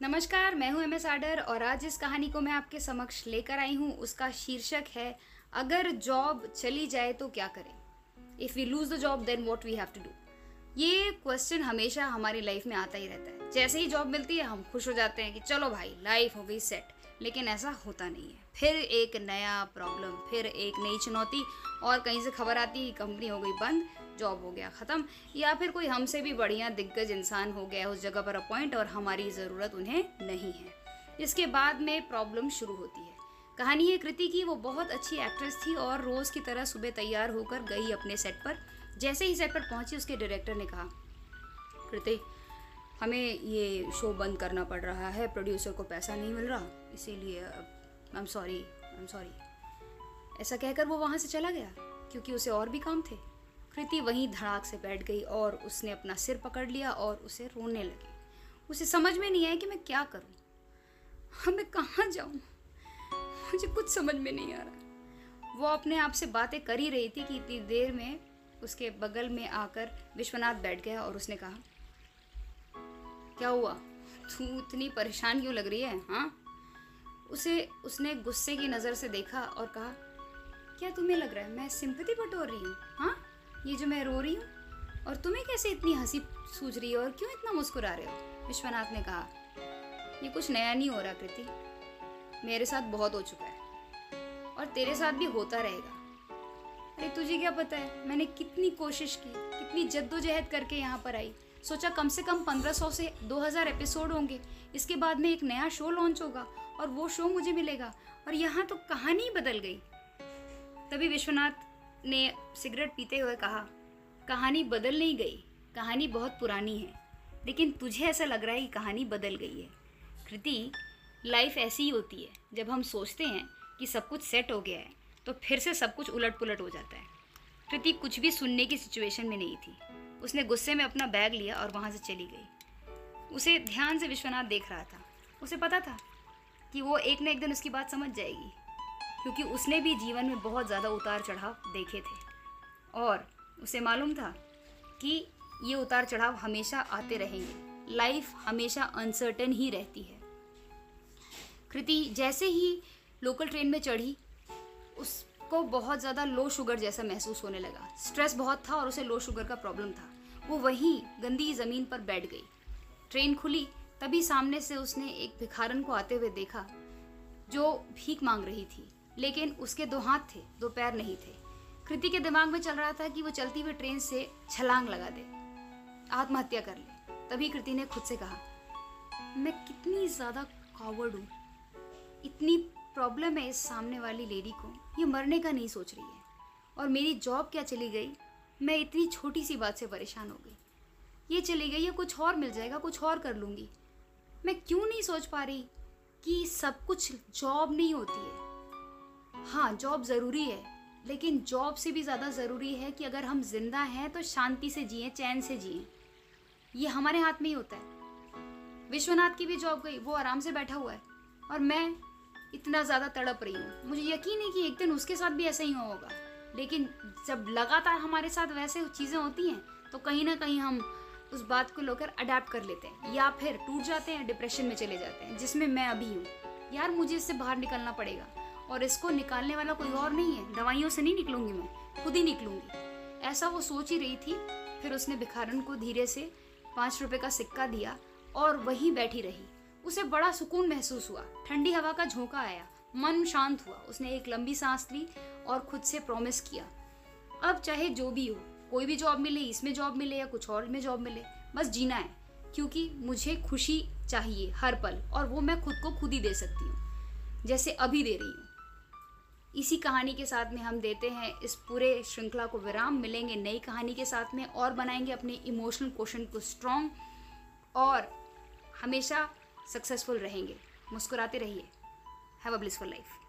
नमस्कार, मैं हूँ एम एस आडर और आज इस कहानी को मैं आपके समक्ष लेकर आई हूँ। उसका शीर्षक है, अगर जॉब चली जाए तो क्या करें? If we lose the job then what we have to do ये क्वेश्चन हमेशा हमारी लाइफ में आता ही रहता है। जैसे ही जॉब मिलती है, हम खुश हो जाते हैं कि चलो भाई लाइफ हो गई सेट लेकिन ऐसा होता नहीं है। फिर एक नया प्रॉब्लम फिर एक नई चुनौती और कहीं से खबर आती कंपनी हो गई बंद। जॉब हो गया, ख़त्म। या फिर कोई हमसे भी बढ़िया, दिग्गज इंसान हो गया उस जगह पर अपॉइंट और हमारी ज़रूरत उन्हें नहीं है। इसके बाद में प्रॉब्लम शुरू होती है। कहानी है कृति की, वो बहुत अच्छी एक्ट्रेस थी और रोज़ की तरह सुबह तैयार होकर गई अपने सेट पर। जैसे ही सेट पर पहुँची, उसके डायरेक्टर ने कहा, कृति, हमें ये शो बंद करना पड़ रहा है प्रोड्यूसर को पैसा नहीं मिल रहा, इसीलिए I am sorry I am sorry ऐसा कहकर वो वहाँ से चला गया, क्योंकि उसे और भी काम थे। कृति वहीं धड़ाक से बैठ गई और उसने अपना सिर पकड़ लिया और उसे रोने लगी। उसे समझ में नहीं आया कि मैं क्या करूँ। हाँ मैं कहाँ जाऊँ? मुझे कुछ समझ में नहीं आ रहा। वो अपने आप से बातें कर ही रही थी कि इतनी देर में उसके बगल में आकर विश्वनाथ बैठ गया और उसने कहा, क्या हुआ? तू इतनी परेशान क्यों लग रही है हाँ? उसे, उसने गुस्से की नज़र से देखा और कहा, क्या तुम्हें लग रहा है मैं सिंपति बटोर रही हूँ हाँ? ये जो मैं रो रही हूँ, और तुम्हें कैसे इतनी हँसी सूझ रही है और क्यों इतना मुस्कुरा रहे हो? विश्वनाथ ने कहा, ये कुछ नया नहीं हो रहा, कृति। मेरे साथ बहुत हो चुका है, और तेरे साथ भी होता रहेगा। अरे, तुझे क्या पता है? मैंने कितनी कोशिश की, कितनी जद्दोजहद करके यहाँ पर आई। सोचा कम से कम 1500 से 2000 एपिसोड होंगे। इसके बाद में एक नया शो लॉन्च होगा, और वो शो मुझे मिलेगा, और यहाँ तो कहानी बदल गई। तभी विश्वनाथ ने सिगरेट पीते हुए कहा, कहानी बदल नहीं गई, कहानी बहुत पुरानी है, लेकिन तुझे ऐसा लग रहा है कि कहानी बदल गई है। कृति, लाइफ ऐसी ही होती है, जब हम सोचते हैं कि सब कुछ सेट हो गया है तो फिर से सब कुछ उलट पुलट हो जाता है। कृति कुछ भी सुनने की सिचुएशन में नहीं थी। उसने गुस्से में अपना बैग लिया और वहाँ से चली गई। उसे ध्यान से विश्वनाथ देख रहा था। उसे पता था कि वो एक न एक दिन उसकी बात समझ जाएगी। क्योंकि उसने भी जीवन में बहुत ज़्यादा उतार चढ़ाव देखे थे। और उसे मालूम था कि ये उतार चढ़ाव हमेशा आते रहेंगे। लाइफ हमेशा अनसर्टन ही रहती है। कृति, जैसे ही लोकल ट्रेन में चढ़ी, उसको बहुत ज़्यादा लो शुगर जैसा महसूस होने लगा। स्ट्रेस बहुत था और उसे लो शुगर का प्रॉब्लम था। वो वहीं गंदी ज़मीन पर बैठ गई। ट्रेन खुली, तभी सामने से उसने एक भिखारन को आते हुए देखा, जो भीख मांग रही थी। लेकिन उसके दो हाथ थे, दो पैर नहीं थे। कृति के दिमाग में चल रहा था कि वो चलती हुई ट्रेन से छलांग लगा दे, आत्महत्या कर ले। तभी कृति ने खुद से कहा, मैं कितनी ज़्यादा कावर्ड हूँ। इतनी प्रॉब्लम है इस सामने वाली लेडी को। ये मरने का नहीं सोच रही है। और मेरी जॉब क्या चली गई? मैं इतनी छोटी सी बात से परेशान हो गई। ये चली गई है कुछ और मिल जाएगा, कुछ और कर लूँगी। मैं क्यों नहीं सोच पा रही कि सब कुछ जॉब नहीं होती है? हाँ जॉब ज़रूरी है। लेकिन जॉब से भी ज़्यादा ज़रूरी है कि अगर हम ज़िंदा हैं तो शांति से जिए, चैन से जिए। ये हमारे हाथ में ही होता है। विश्वनाथ की भी जॉब गई, वो आराम से बैठा हुआ है। और मैं इतना ज़्यादा तड़प रही हूँ। मुझे यकीन है कि एक दिन उसके साथ भी ऐसा ही होगा। लेकिन जब लगातार हमारे साथ वैसे चीज़ें होती हैं तो कहीं ना कहीं हम उस बात को लेकर अडेप्ट कर लेते हैं। या फिर टूट जाते हैं डिप्रेशन में चले जाते हैं, जिसमें मैं अभी हूँ। यार, मुझे इससे बाहर निकलना पड़ेगा। और इसको निकालने वाला कोई और नहीं है। दवाइयों से नहीं निकलूँगी मैं, खुद ही निकलूँगी। ऐसा वो सोच ही रही थी, फिर उसने भिखारन को धीरे से पाँच रुपए का सिक्का दिया और वहीं बैठी रही। उसे बड़ा सुकून महसूस हुआ। ठंडी हवा का झोंका आया, मन शांत हुआ। उसने एक लंबी सांस ली और खुद से प्रॉमिस किया, अब चाहे जो भी हो, कोई भी जॉब मिले, इसमें जॉब मिले या कुछ और में जॉब मिले, बस जीना है, क्योंकि मुझे खुशी चाहिए, हर पल, और वो मैं खुद को खुद ही दे सकती हूँ, जैसे अभी दे रही हूँ। इसी कहानी के साथ में हम देते हैं, इस पूरे श्रृंखला को विराम, मिलेंगे नई कहानी के साथ में और बनाएँगे अपने इमोशनल क्वेश्चन को स्ट्रॉन्ग और हमेशा सक्सेसफुल रहेंगे। मुस्कुराते रहिए। Have a blissful life